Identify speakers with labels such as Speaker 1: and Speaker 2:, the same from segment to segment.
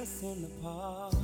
Speaker 1: in the park.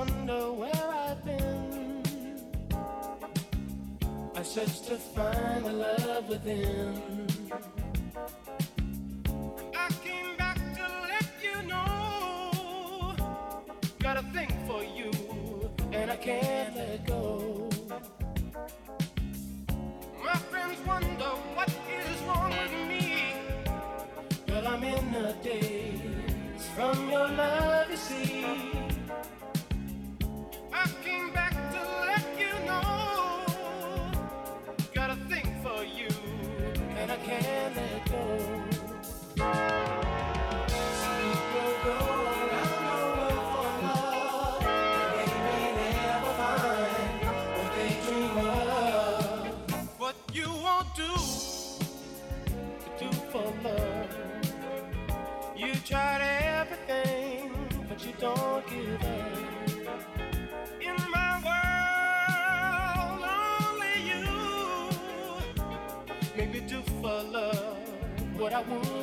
Speaker 1: wonder where I've been. I searched to find the love within. I came back to let you know. Got a thing for you, and I can't let go. My friends wonder what is wrong with me. Girl, I'm in a daze from your love, you see. I would.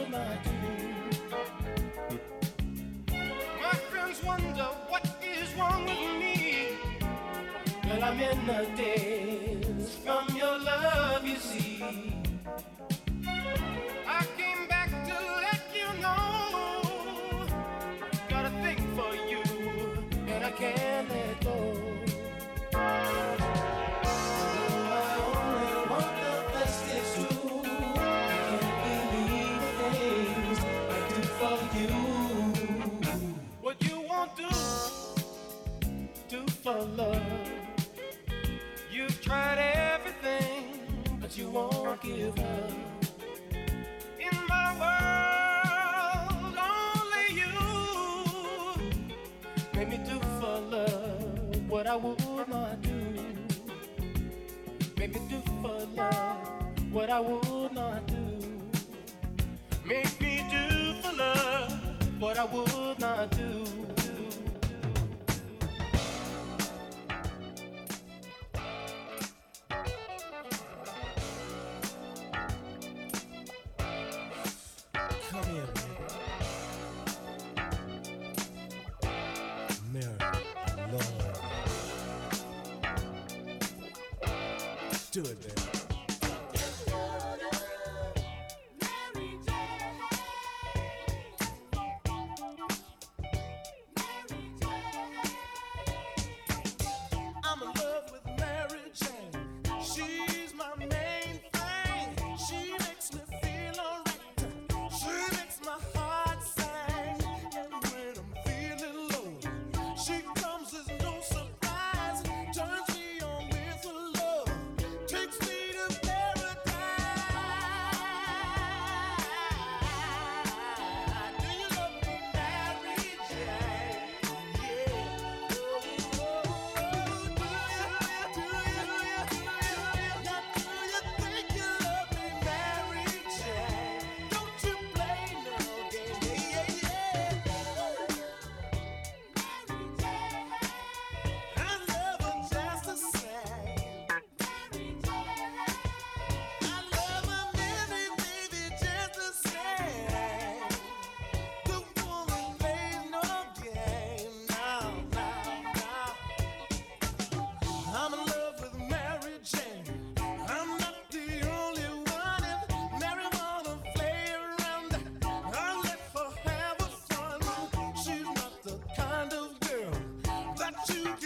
Speaker 1: I would not do. Make me do for love what I would not do. do
Speaker 2: it,
Speaker 3: then.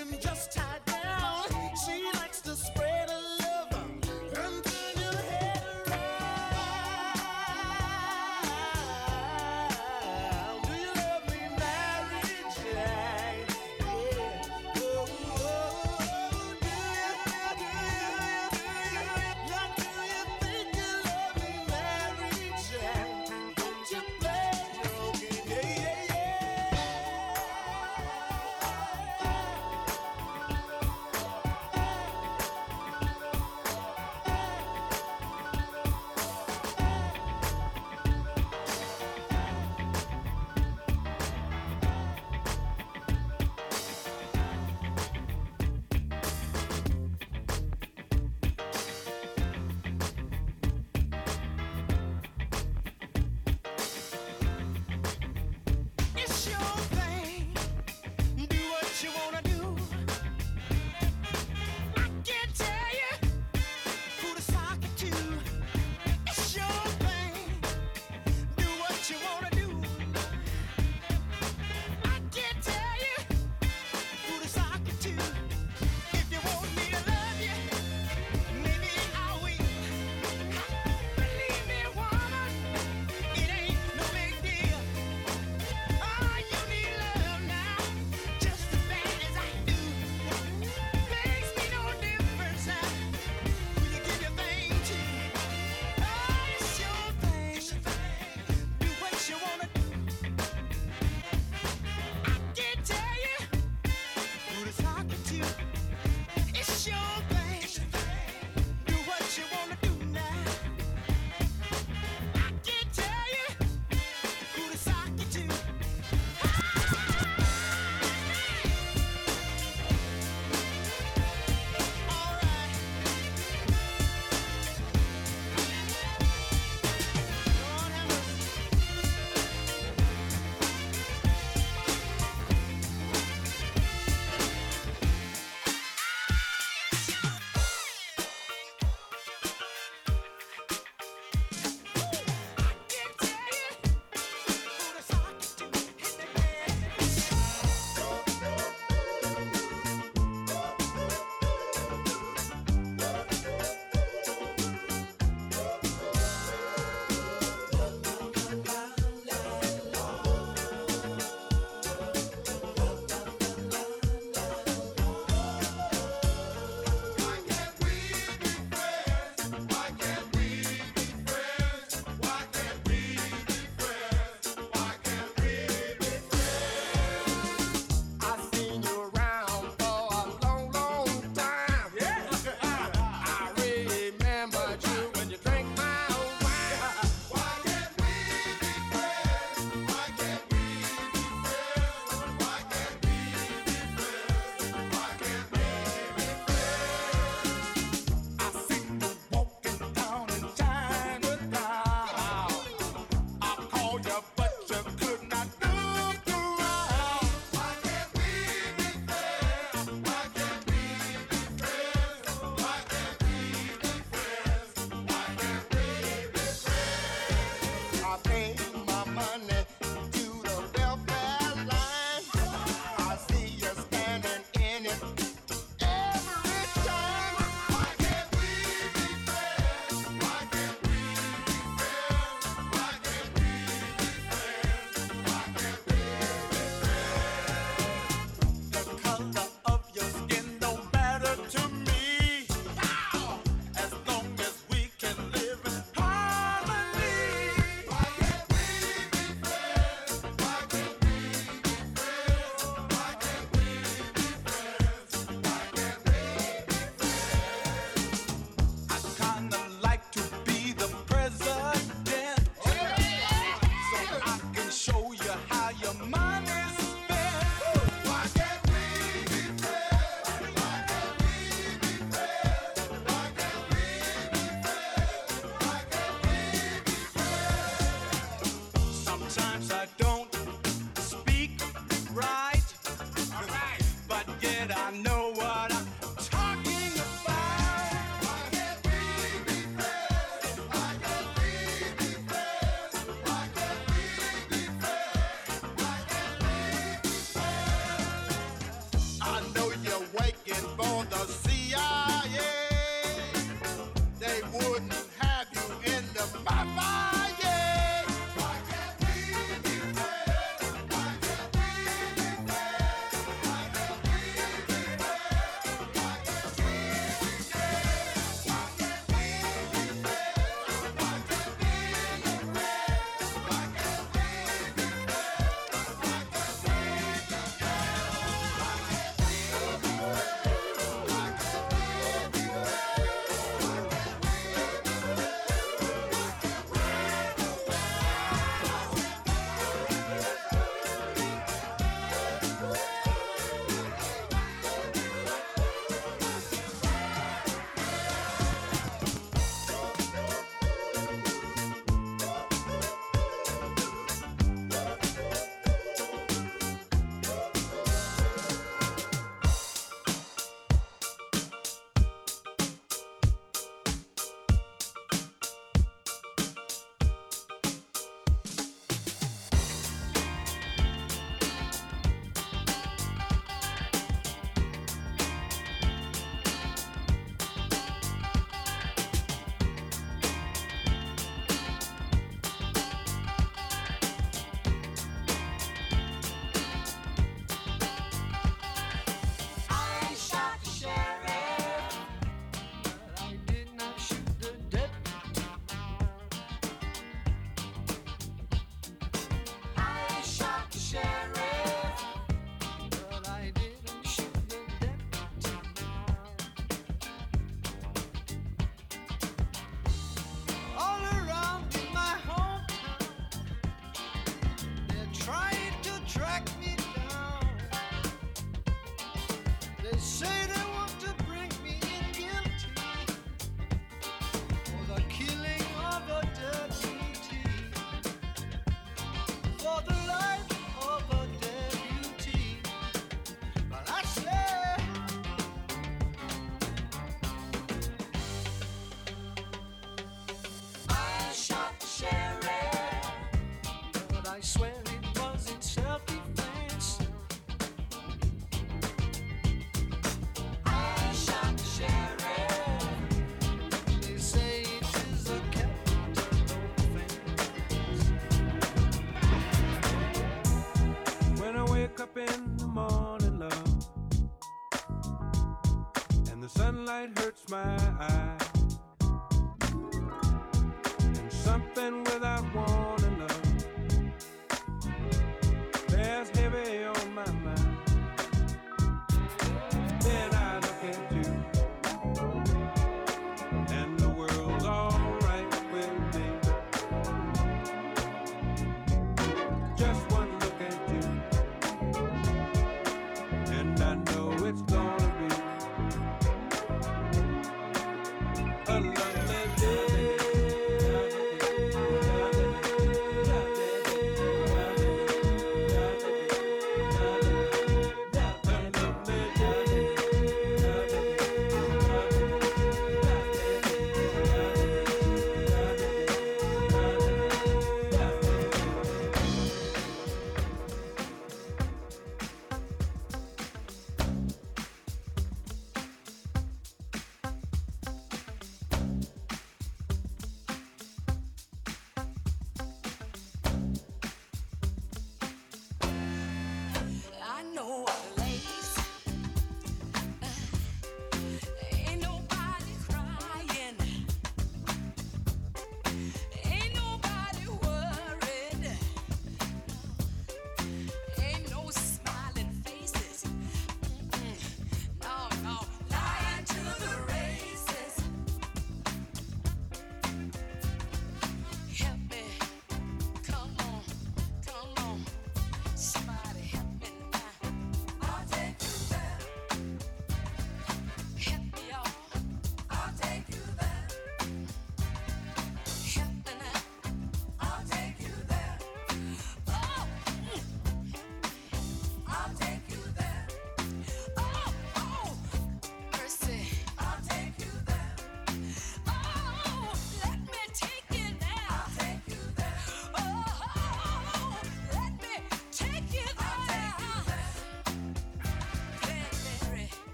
Speaker 3: can just